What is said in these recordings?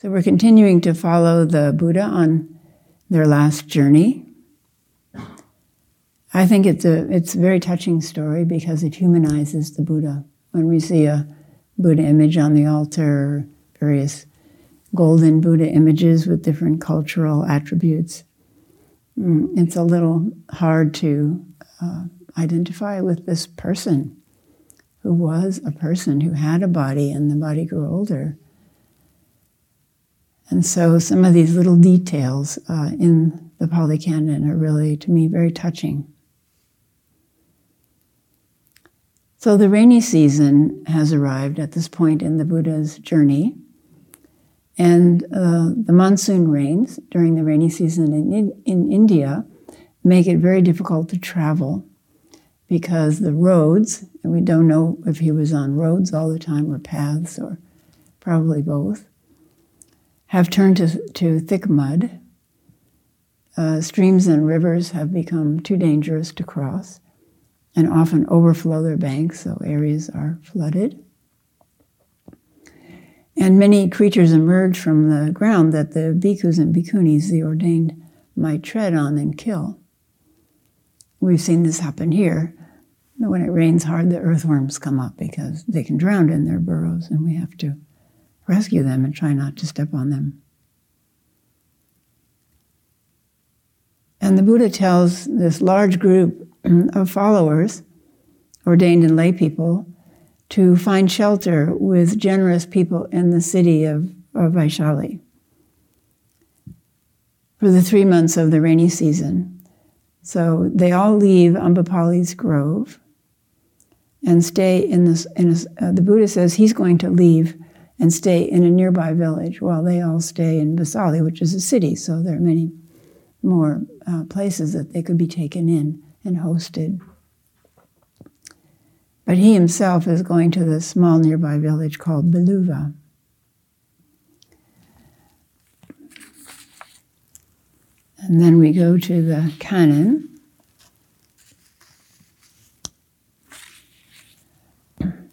So we're continuing to follow the Buddha on their last journey. I think it's a it's a very touching story because it humanizes the Buddha. When we see a Buddha image on the altar, various golden Buddha images with different cultural attributes, mm, it's a little hard to uh, identify with this person who was a person who had a body and the body grew older. And so some of these little details uh, in the Pali Canon are really, to me, very touching. So the rainy season has arrived at this point in the Buddha's journey. And uh, the monsoon rains during the rainy season in, in India make it very difficult to travel because the roads, and we don't know if he was on roads all the time or paths or probably both, have turned to, to thick mud. Uh, streams and rivers have become too dangerous to cross and often overflow their banks, so areas are flooded. And many creatures emerge from the ground that the bhikkhus and bhikkhunis, the ordained, might tread on and kill. We've seen this happen here. When it rains hard, the earthworms come up because they can drown in their burrows, and we have to rescue them and try not to step on them. And the Buddha tells this large group of followers, ordained and lay people, to find shelter with generous people in the city of, of Vaishali for the three months of the rainy season. So they all leave Ambapali's grove and stay in this. In a, uh, the Buddha says he's going to leave and stay in a nearby village while they all stay in Vaisali, which is a city. So there are many more uh, places that they could be taken in and hosted. But he himself is going to the small nearby village called Beluva. And then we go to the canon.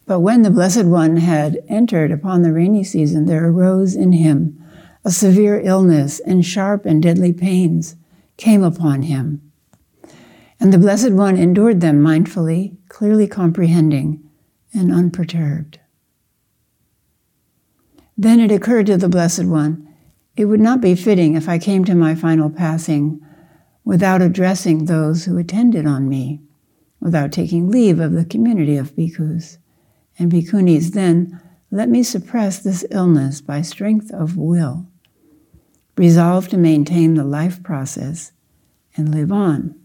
But when the Blessed One had entered upon the rainy season, there arose in him a severe illness, and sharp and deadly pains came upon him. And the Blessed One endured them mindfully, clearly comprehending, and unperturbed. Then it occurred to the Blessed One, it would not be fitting if I came to my final passing without addressing those who attended on me, without taking leave of the community of bhikkhus and bhikkhunis, then let me suppress this illness by strength of will, resolve to maintain the life process and live on.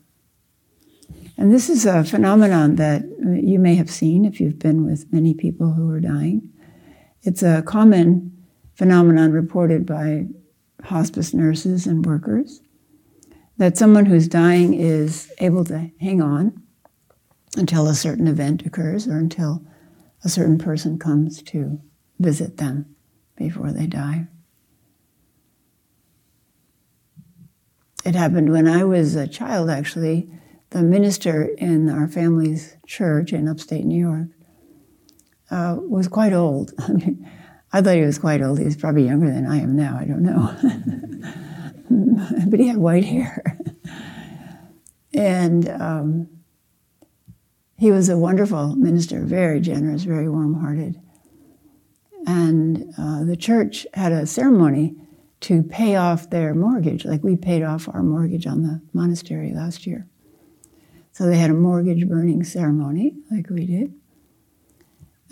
And this is a phenomenon that you may have seen if you've been with many people who are dying. It's a common phenomenon reported by hospice nurses and workers that someone who's dying is able to hang on until a certain event occurs or until a certain person comes to visit them before they die. It happened when I was a child, actually. The minister in our family's church in upstate New York uh, was quite old. I mean, I thought he was quite old. He was probably younger than I am now. I don't know. but he had white hair. and um, he was a wonderful minister, very generous, very warm hearted. And uh, the church had a ceremony to pay off their mortgage, like we paid off our mortgage on the monastery last year. So they had a mortgage burning ceremony, like we did.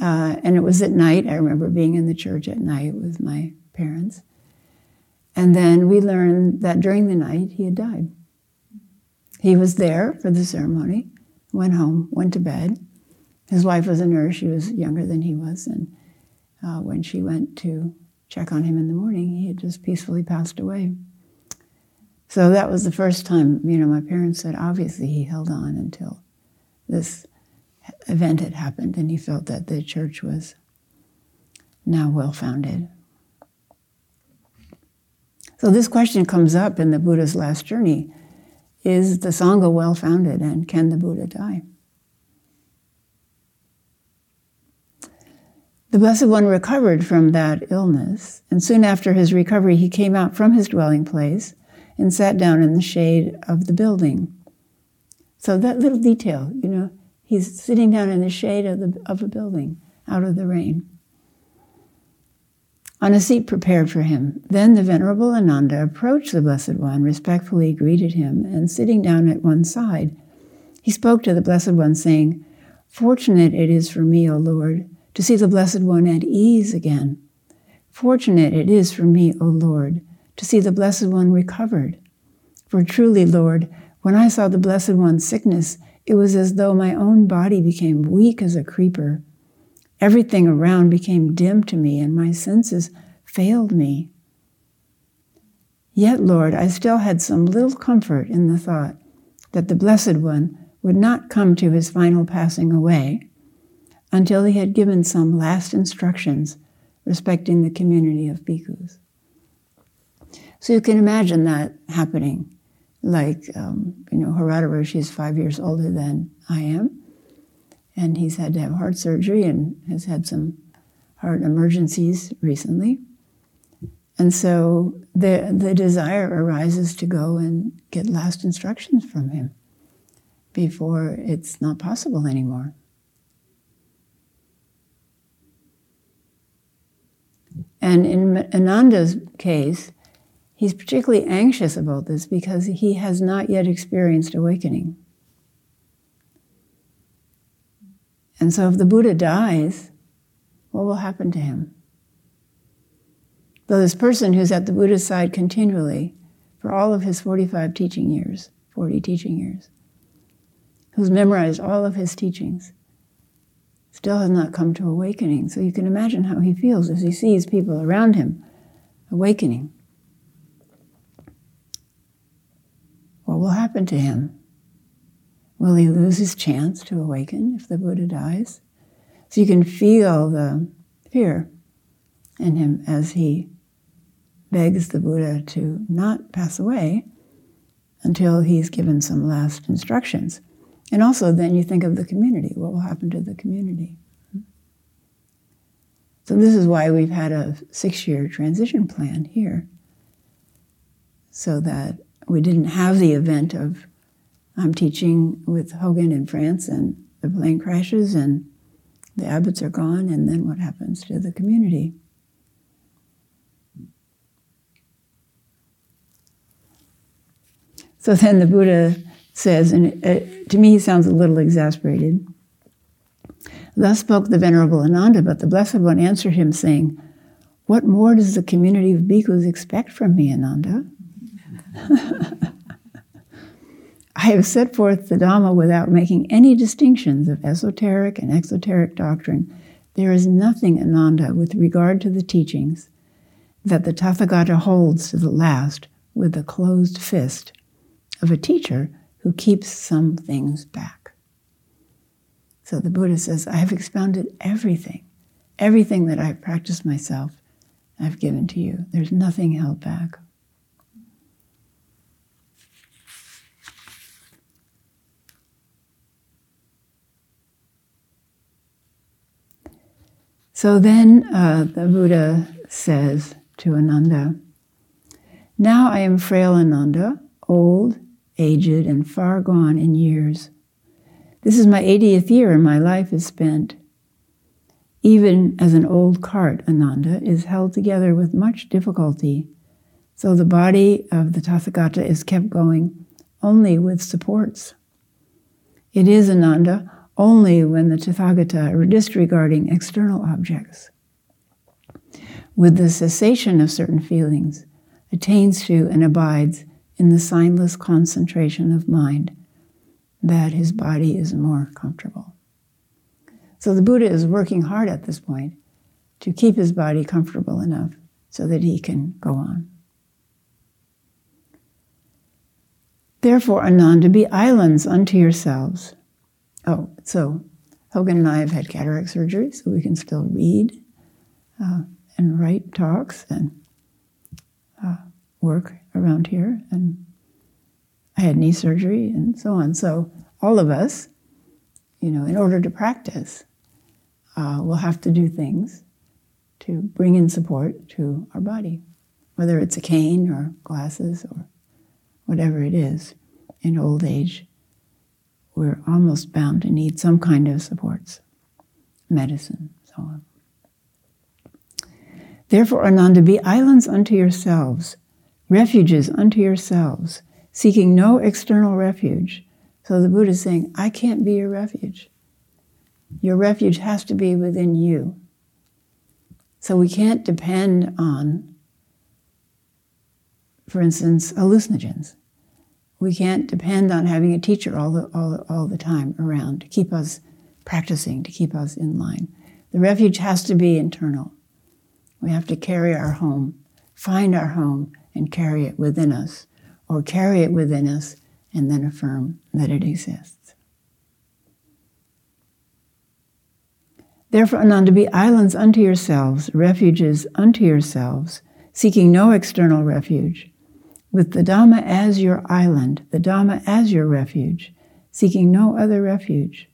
Uh, and it was at night. I remember being in the church at night with my parents. And then we learned that during the night he had died. He was there for the ceremony, went home, went to bed. His wife was a nurse, she was younger than he was, and uh, when she went to check on him in the morning, he had just peacefully passed away. So that was the first time, you know, my parents said, obviously he held on until this event had happened and he felt that the church was now well founded. So this question comes up in the Buddha's last journey is the Sangha well founded and can the Buddha die? The Blessed One recovered from that illness, and soon after his recovery, he came out from his dwelling place and sat down in the shade of the building. So that little detail, you know, he's sitting down in the shade of, the, of a building out of the rain. On a seat prepared for him, then the Venerable Ananda approached the Blessed One, respectfully greeted him, and sitting down at one side, he spoke to the Blessed One, saying, Fortunate it is for me, O Lord, to see the Blessed One at ease again. Fortunate it is for me, O Lord, to see the Blessed One recovered. For truly, Lord, when I saw the Blessed One's sickness, it was as though my own body became weak as a creeper. Everything around became dim to me, and my senses failed me. Yet, Lord, I still had some little comfort in the thought that the Blessed One would not come to his final passing away until he had given some last instructions respecting the community of bhikkhus. So you can imagine that happening. Like, um, you know, Harada Roshi is five years older than I am, and he's had to have heart surgery and has had some heart emergencies recently. And so the, the desire arises to go and get last instructions from him before it's not possible anymore. And in Ananda's case, he's particularly anxious about this because he has not yet experienced awakening. And so, if the Buddha dies, what will happen to him? Though this person who's at the Buddha's side continually for all of his 45 teaching years, 40 teaching years, who's memorized all of his teachings, still has not come to awakening. So you can imagine how he feels as he sees people around him awakening. What will happen to him? Will he lose his chance to awaken if the Buddha dies? So you can feel the fear in him as he begs the Buddha to not pass away until he's given some last instructions. And also, then you think of the community. What will happen to the community? So, this is why we've had a six year transition plan here, so that we didn't have the event of I'm teaching with Hogen in France and the plane crashes and the abbots are gone, and then what happens to the community? So then the Buddha says, and it, uh, to me he sounds a little exasperated. Thus spoke the Venerable Ananda, but the Blessed One answered him, saying, What more does the community of bhikkhus expect from me, Ananda? I have set forth the Dhamma without making any distinctions of esoteric and exoteric doctrine. There is nothing, Ananda, with regard to the teachings that the Tathagata holds to the last with the closed fist of a teacher who keeps some things back. So the Buddha says, I have expounded everything, everything that I've practiced myself, I've given to you. There's nothing held back. So then uh, the Buddha says to Ananda, Now I am frail Ananda, old aged, and far gone in years. This is my 80th year, and my life is spent. Even as an old cart, Ananda, is held together with much difficulty, so the body of the Tathagata is kept going only with supports. It is, Ananda, only when the Tathagata are disregarding external objects. With the cessation of certain feelings, attains to and abides in the signless concentration of mind that his body is more comfortable. So the Buddha is working hard at this point to keep his body comfortable enough so that he can go on. Therefore, Ananda, be islands unto yourselves. Oh, so Hogen and I have had cataract surgery, so we can still read uh, and write talks and uh, work around here, and I had knee surgery and so on. So all of us, you know, in order to practice, uh, we'll have to do things to bring in support to our body, whether it's a cane or glasses or whatever it is in old age. We're almost bound to need some kind of supports, medicine, so on. Therefore, Ananda, be islands unto yourselves, refuges unto yourselves, seeking no external refuge. So the Buddha is saying, I can't be your refuge. Your refuge has to be within you. So we can't depend on, for instance, hallucinogens. We can't depend on having a teacher all the, all, all the time around to keep us practicing, to keep us in line. The refuge has to be internal. We have to carry our home, find our home, and carry it within us, or carry it within us and then affirm that it exists. Therefore, Ananda, be islands unto yourselves, refuges unto yourselves, seeking no external refuge, with the Dhamma as your island, the Dhamma as your refuge, seeking no other refuge.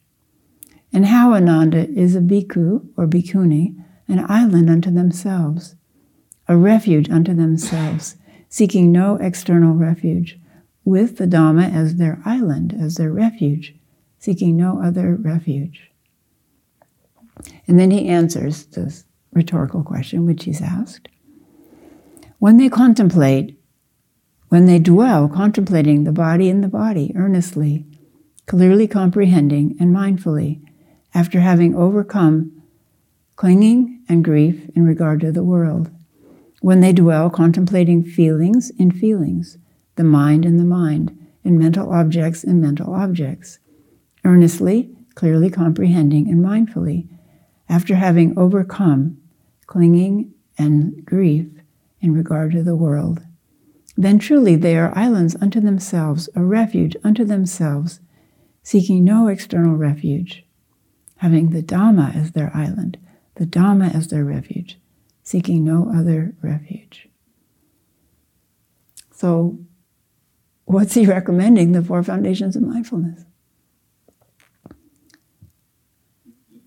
And how Ananda is a bhikkhu or bhikkhuni, an island unto themselves, a refuge unto themselves, seeking no external refuge, with the Dhamma as their island, as their refuge, seeking no other refuge. And then he answers this rhetorical question which he's asked. When they contemplate, when they dwell contemplating the body in the body earnestly, clearly comprehending and mindfully, after having overcome clinging and grief in regard to the world, when they dwell contemplating feelings in feelings, the mind in the mind, and mental objects in mental objects, earnestly, clearly comprehending and mindfully, after having overcome clinging and grief in regard to the world, then truly they are islands unto themselves, a refuge unto themselves, seeking no external refuge, having the Dhamma as their island, the Dhamma as their refuge, seeking no other refuge. So, what's he recommending? The four foundations of mindfulness.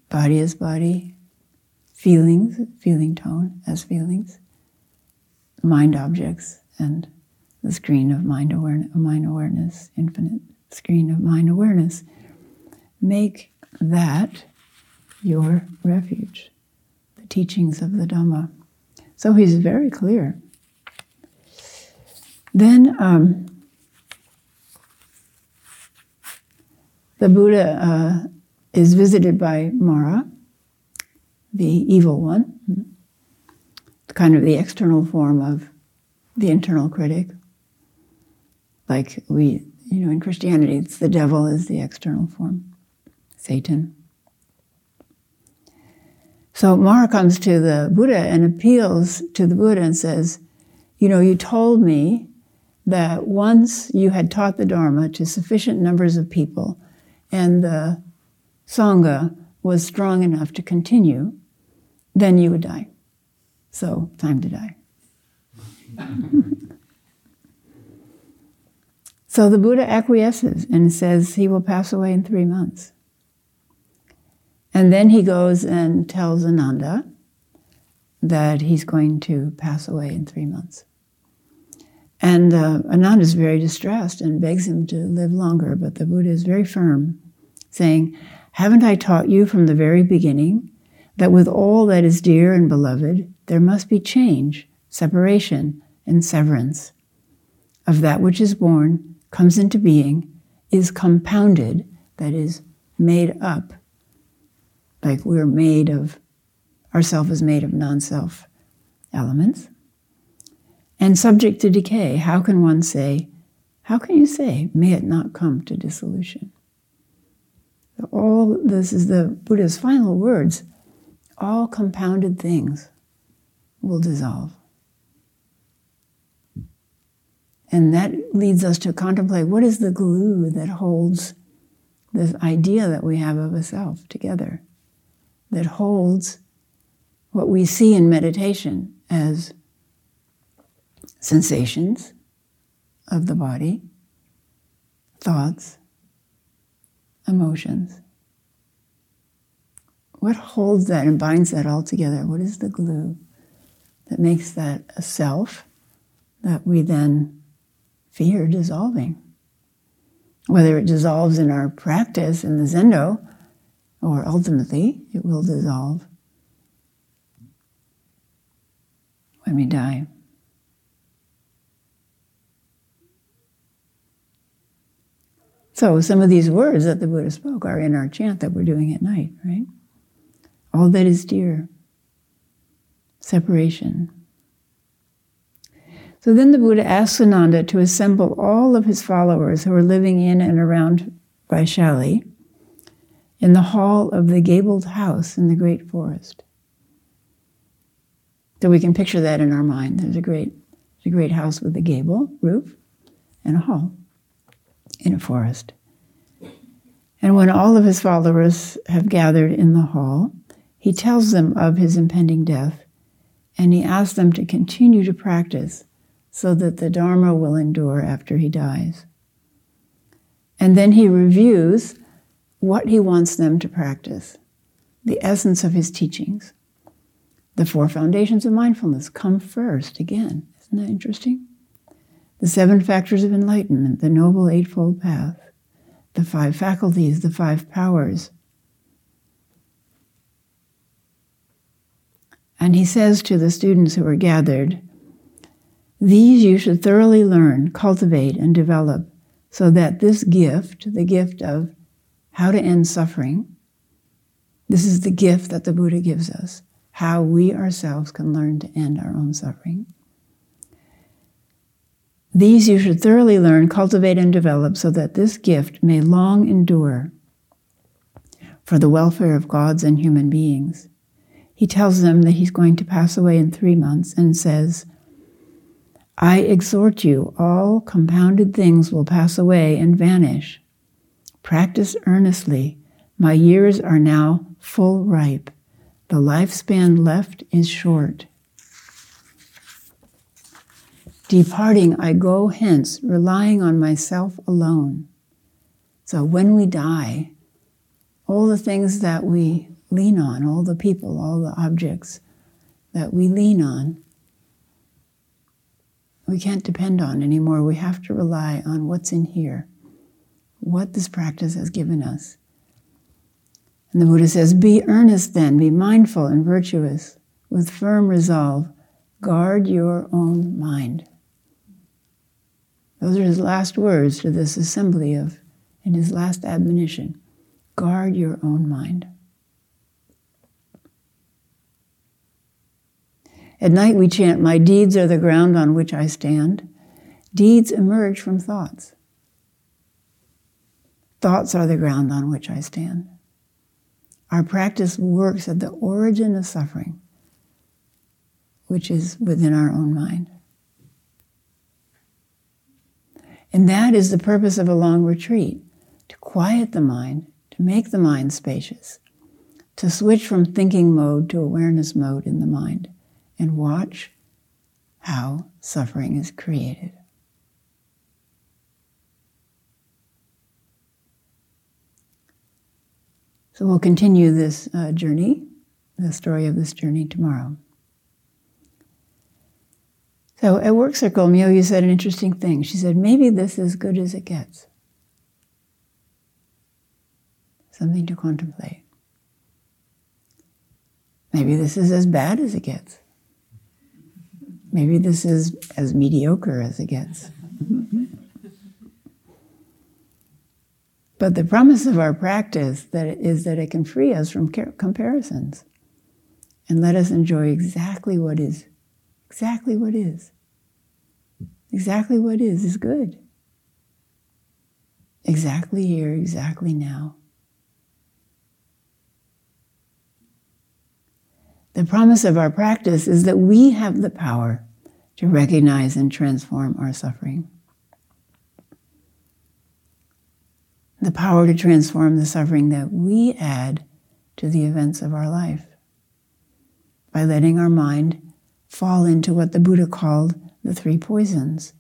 Body is body, feelings, feeling tone as feelings, mind objects, and the screen of mind awareness, mind awareness, infinite screen of mind awareness. Make that your refuge the teachings of the Dhamma. So he's very clear. Then um, the Buddha uh, is visited by Mara, the evil one, kind of the external form of the internal critic. Like we, you know, in Christianity, it's the devil is the external form, Satan. So Mara comes to the Buddha and appeals to the Buddha and says, You know, you told me that once you had taught the Dharma to sufficient numbers of people and the Sangha was strong enough to continue, then you would die. So, time to die. so the Buddha acquiesces and says he will pass away in three months. And then he goes and tells Ananda that he's going to pass away in three months. And uh, Ananda is very distressed and begs him to live longer, but the Buddha is very firm, saying, Haven't I taught you from the very beginning that with all that is dear and beloved, there must be change, separation, and severance? Of that which is born, comes into being, is compounded, that is, made up like we're made of, ourself is made of non self elements. And subject to decay, how can one say, how can you say, may it not come to dissolution? All this is the Buddha's final words. All compounded things will dissolve. And that leads us to contemplate what is the glue that holds this idea that we have of a self together that holds what we see in meditation as sensations of the body, thoughts, emotions, What holds that and binds that all together? What is the glue that makes that a self that we then fear dissolving? Whether it dissolves in our practice in the Zendo, or ultimately it will dissolve when we die. So, some of these words that the Buddha spoke are in our chant that we're doing at night, right? All that is dear, separation. So then the Buddha asked Ananda to assemble all of his followers who were living in and around Vaishali in the hall of the gabled house in the great forest. So we can picture that in our mind. There's a great, a great house with a gable roof and a hall in a forest. And when all of his followers have gathered in the hall, he tells them of his impending death and he asks them to continue to practice so that the Dharma will endure after he dies. And then he reviews what he wants them to practice, the essence of his teachings. The four foundations of mindfulness come first again. Isn't that interesting? the seven factors of enlightenment, the Noble Eightfold Path, the five faculties, the five powers. And he says to the students who are gathered, These you should thoroughly learn, cultivate, and develop, so that this gift, the gift of how to end suffering, this is the gift that the Buddha gives us, how we ourselves can learn to end our own suffering these you should thoroughly learn, cultivate, and develop so that this gift may long endure for the welfare of gods and human beings. He tells them that he's going to pass away in three months and says, I exhort you, all compounded things will pass away and vanish. Practice earnestly. My years are now full ripe. The lifespan left is short. Departing, I go hence, relying on myself alone. So when we die, all the things that we lean on, all the people, all the objects that we lean on, we can't depend on anymore. We have to rely on what's in here, what this practice has given us. And the Buddha says, Be earnest then, be mindful and virtuous, with firm resolve, guard your own mind. Those are his last words to this assembly of, in his last admonition guard your own mind. At night we chant, My deeds are the ground on which I stand. Deeds emerge from thoughts. Thoughts are the ground on which I stand. Our practice works at the origin of suffering, which is within our own mind. And that is the purpose of a long retreat to quiet the mind, to make the mind spacious, to switch from thinking mode to awareness mode in the mind, and watch how suffering is created. So we'll continue this uh, journey, the story of this journey tomorrow. So at Work Circle, Myoyo said an interesting thing. She said, maybe this is as good as it gets. Something to contemplate. Maybe this is as bad as it gets. Maybe this is as mediocre as it gets. but the promise of our practice is that it can free us from comparisons and let us enjoy exactly what is Exactly what is. Exactly what is is good. Exactly here, exactly now. The promise of our practice is that we have the power to recognize and transform our suffering. The power to transform the suffering that we add to the events of our life by letting our mind fall into what the Buddha called the three poisons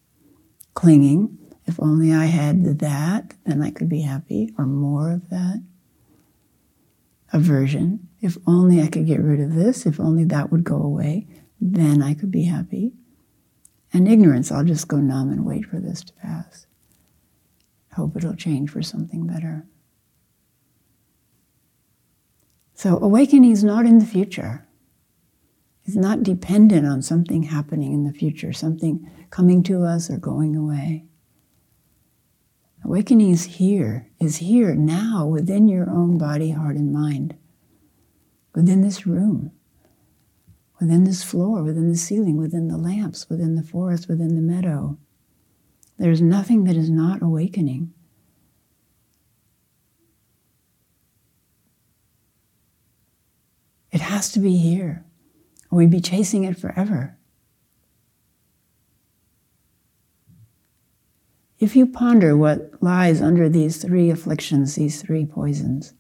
clinging. If only I had that, then I could be happy, or more of that. Aversion. If only I could get rid of this, if only that would go away, then I could be happy. And ignorance, I'll just go numb and wait for this to pass. Hope it'll change for something better. So awakening is not in the future. It's not dependent on something happening in the future, something coming to us or going away. Awakening is here, is here now within your own body, heart, and mind, within this room, within this floor, within the ceiling, within the lamps, within the forest, within the meadow. There's nothing that is not awakening. It has to be here, or we'd be chasing it forever. If you ponder what lies under these three afflictions, these three poisons,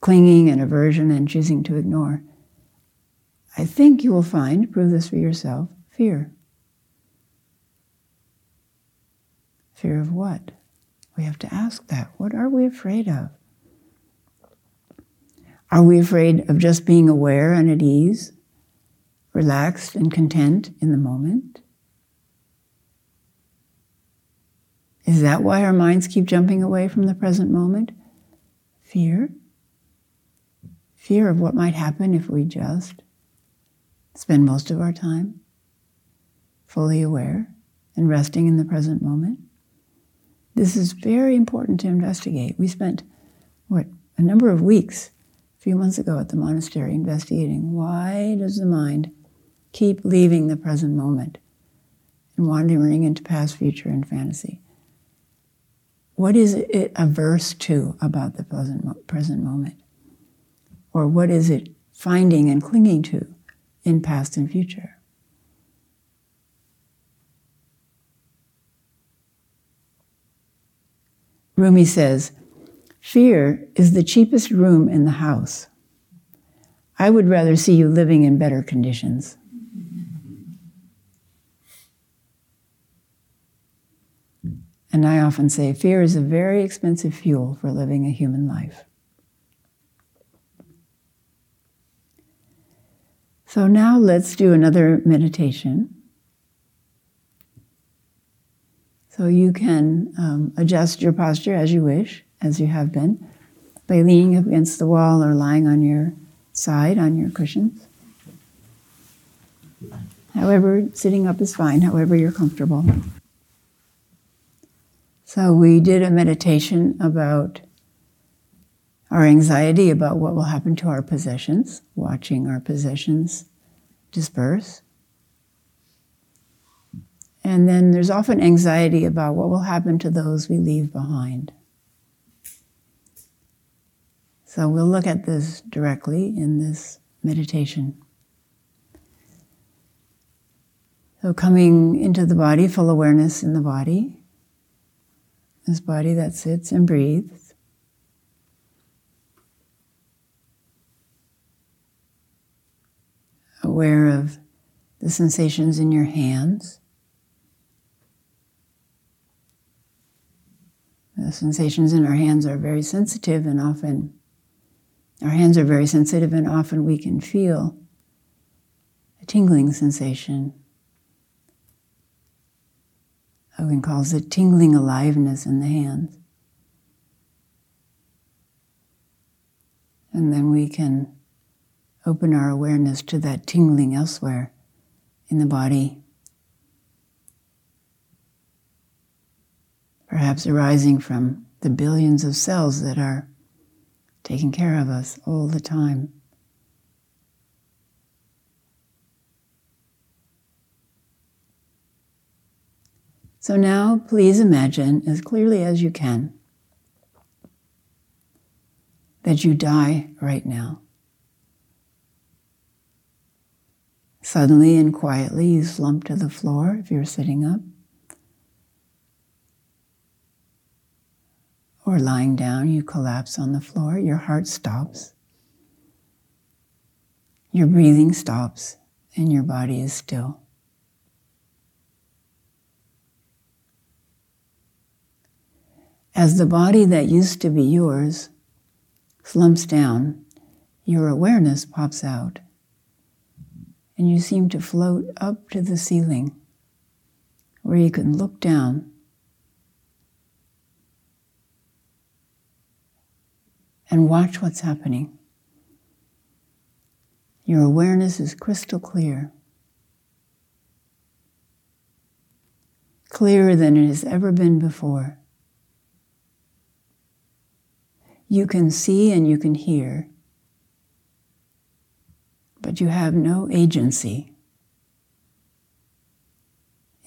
clinging and aversion and choosing to ignore, I think you will find, prove this for yourself, fear. Fear of what? We have to ask that. What are we afraid of? Are we afraid of just being aware and at ease, relaxed and content in the moment? Is that why our minds keep jumping away from the present moment? Fear? Fear of what might happen if we just spend most of our time fully aware and resting in the present moment. This is very important to investigate. We spent, what, a number of weeks a few months ago at the monastery investigating why does the mind keep leaving the present moment and wandering into past, future, and fantasy? What is it averse to about the present, present moment? Or what is it finding and clinging to in past and future? Rumi says, Fear is the cheapest room in the house. I would rather see you living in better conditions. And I often say fear is a very expensive fuel for living a human life. So now let's do another meditation. So you can um, adjust your posture as you wish, as you have been, by leaning against the wall or lying on your side on your cushions. However, sitting up is fine, however, you're comfortable. So we did a meditation about our anxiety about what will happen to our possessions, watching our possessions disperse. And then there's often anxiety about what will happen to those we leave behind. So we'll look at this directly in this meditation. So, coming into the body, full awareness in the body, this body that sits and breathes. Aware of the sensations in your hands. The sensations in our hands are very sensitive, and often our hands are very sensitive, and often we can feel a tingling sensation Hogen calls it tingling aliveness in the hands. And then we can open our awareness to that tingling elsewhere in the body. Perhaps arising from the billions of cells that are taking care of us all the time. So now please imagine as clearly as you can that you die right now. Suddenly and quietly, you slump to the floor if you're sitting up. Or lying down, you collapse on the floor, your heart stops, your breathing stops, and your body is still. as the body that used to be yours slumps down, your awareness pops out and you seem to float up to the ceiling where you can look down and watch what's happening. Your awareness is crystal clear, clearer than it has ever been before. You can see and you can hear, but you have no agency.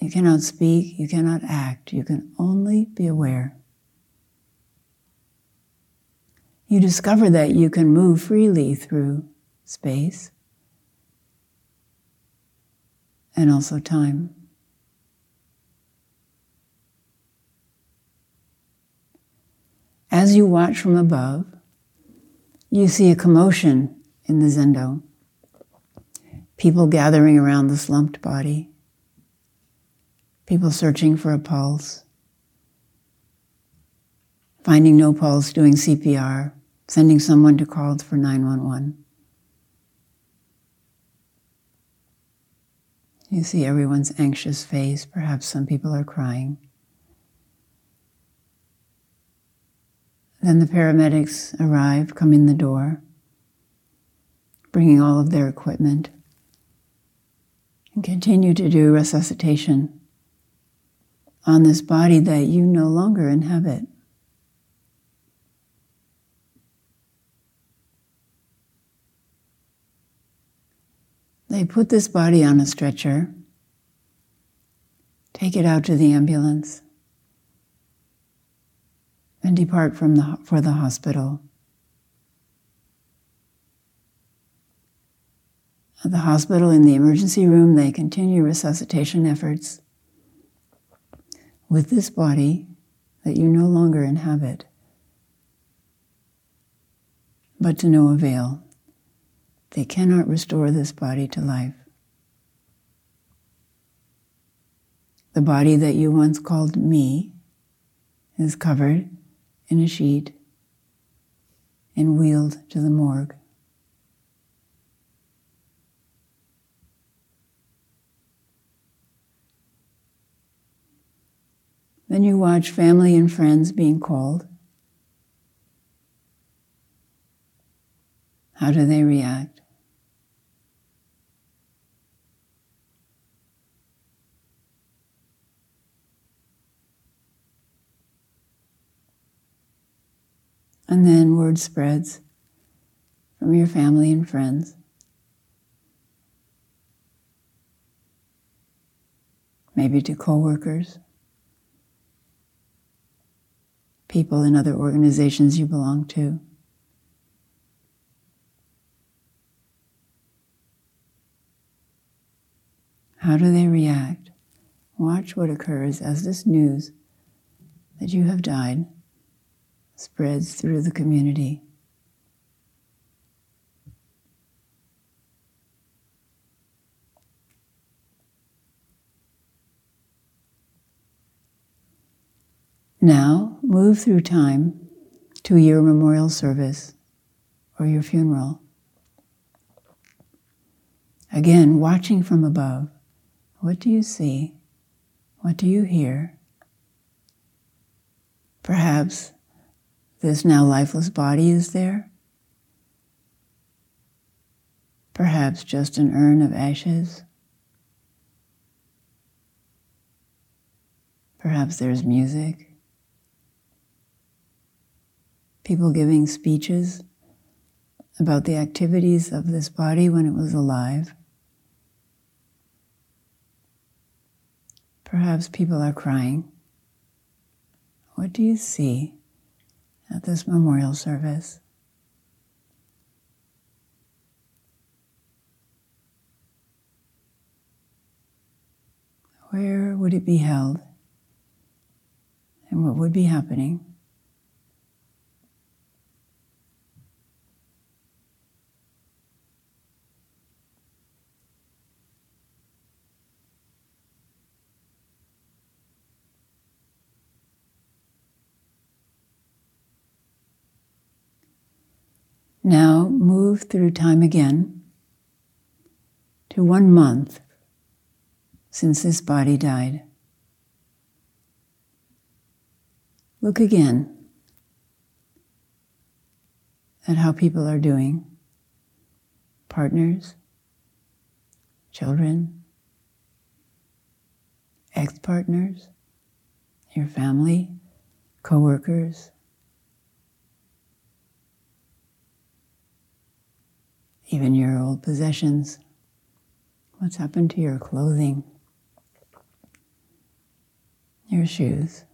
You cannot speak, you cannot act, you can only be aware. You discover that you can move freely through space and also time. As you watch from above, you see a commotion in the zendo. People gathering around the slumped body, people searching for a pulse, finding no pulse, doing CPR, sending someone to call for 911. You see everyone's anxious face, perhaps some people are crying. Then the paramedics arrive, come in the door, bringing all of their equipment, continue to do resuscitation on this body that you no longer inhabit. They put this body on a stretcher, take it out to the ambulance and depart from the, for the hospital. The hospital, in the emergency room, they continue resuscitation efforts with this body that you no longer inhabit, but to no avail. They cannot restore this body to life. The body that you once called me is covered in a sheet and wheeled to the morgue. Then you watch family and friends being called. How do they react? And then word spreads from your family and friends. Maybe to coworkers, people in other organizations you belong to. How do they react? Watch what occurs as this news that you have died spreads through the community. Now move through time to your memorial service or your funeral. Again, watching from above, what do you see? What do you hear? Perhaps this now lifeless body is there? Perhaps just an urn of ashes? Perhaps there's music. People giving speeches about the activities of this body when it was alive. Perhaps people are crying. What do you see? at this memorial service. Where would it be held? And what would be happening? Now move through time again to one month since this body died. Look again at how people are doing partners, children, ex partners, your family, co workers, even your old possessions. What's happened to your clothing, your shoes?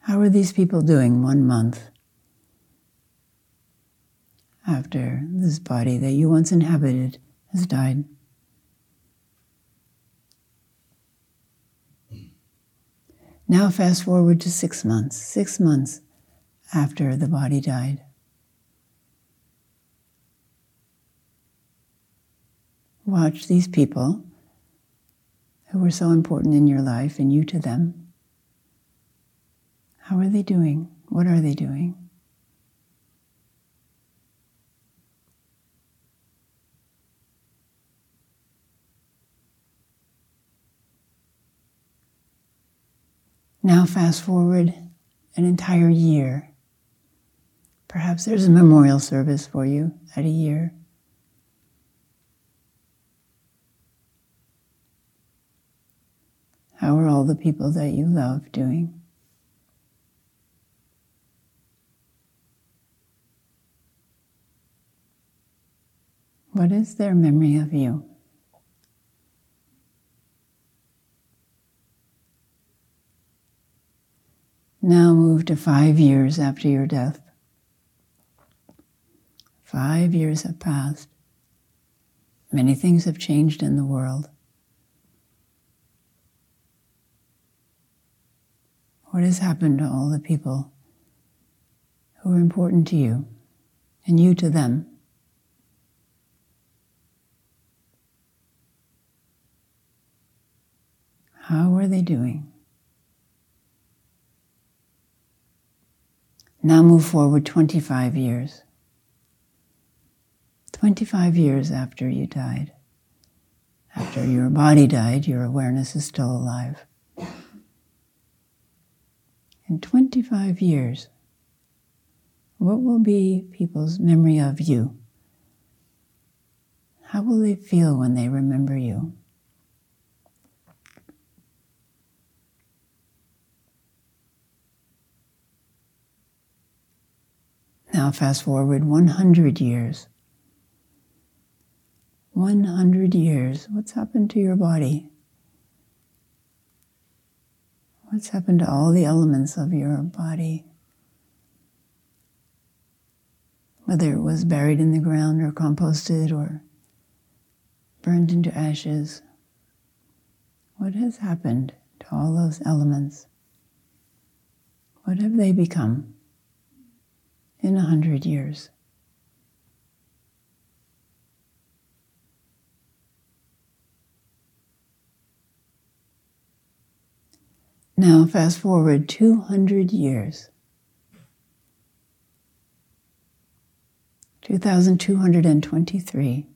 How are these people doing one month after this body that you once inhabited has died? Now, fast forward to six months, six months after the body died. Watch these people who were so important in your life and you to them. How are they doing? What are they doing? Now, fast forward an entire year. Perhaps there's a memorial service for you at a year. How are all the people that you love doing? What is their memory of you? Now move to five years after your death. Five years have passed. Many things have changed in the world. What has happened to all the people who are important to you and you to them? How are they doing? Now move forward 25 years. 25 years after you died. After your body died, your awareness is still alive. In 25 years, what will be people's memory of you? How will they feel when they remember you? Now, fast forward 100 years. 100 years. What's happened to your body? What's happened to all the elements of your body? Whether it was buried in the ground or composted or burned into ashes. What has happened to all those elements? What have they become? In a hundred years. Now, fast forward 200 years. 2223.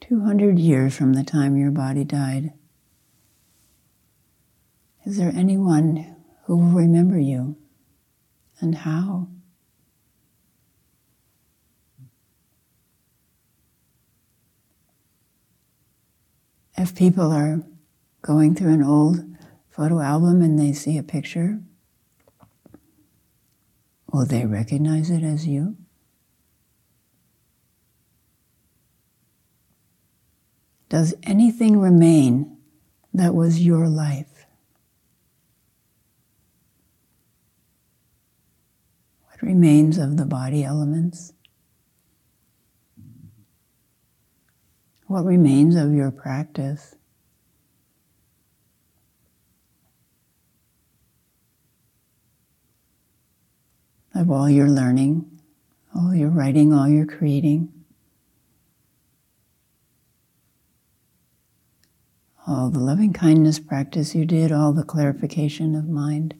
200 years from the time your body died. Is there anyone who will remember you? And how. If people are going through an old photo album and they see a picture, will they recognize it as you? Does anything remain that was your life? what remains of the body elements, what remains of your practice. Of all your learning, all your writing, all your creating, all the loving kindness practice you did, all the clarification of mind.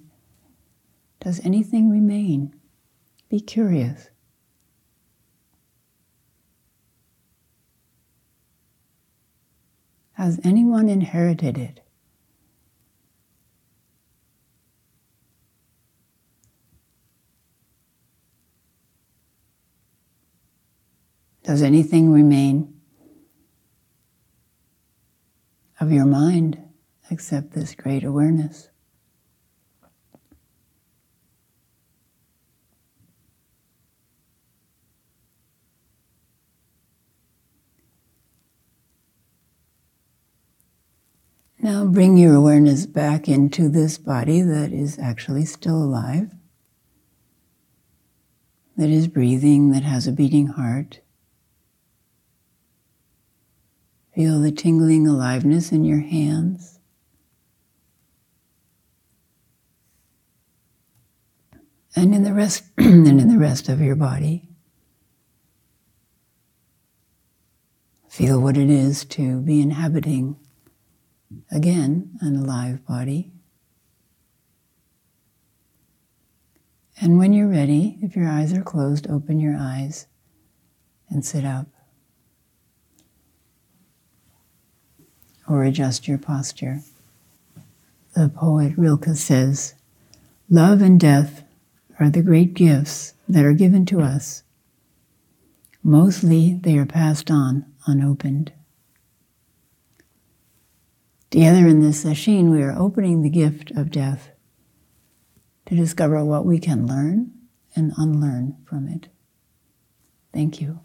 Does anything remain? Be curious. Has anyone inherited it? Does anything remain of your mind except this great awareness? Now bring your awareness back into this body that is actually still alive, that is breathing, that has a beating heart. Feel the tingling aliveness in your hands. And in the rest and in the rest of your body. Feel what it is to be inhabiting again an alive body. And when you're ready, if your eyes are closed, open your eyes and sit up. Or adjust your posture. The poet Rilke says, Love and death are the great gifts that are given to us. Mostly they are passed on unopened. Together in this sesshin, we are opening the gift of death to discover what we can learn and unlearn from it. Thank you.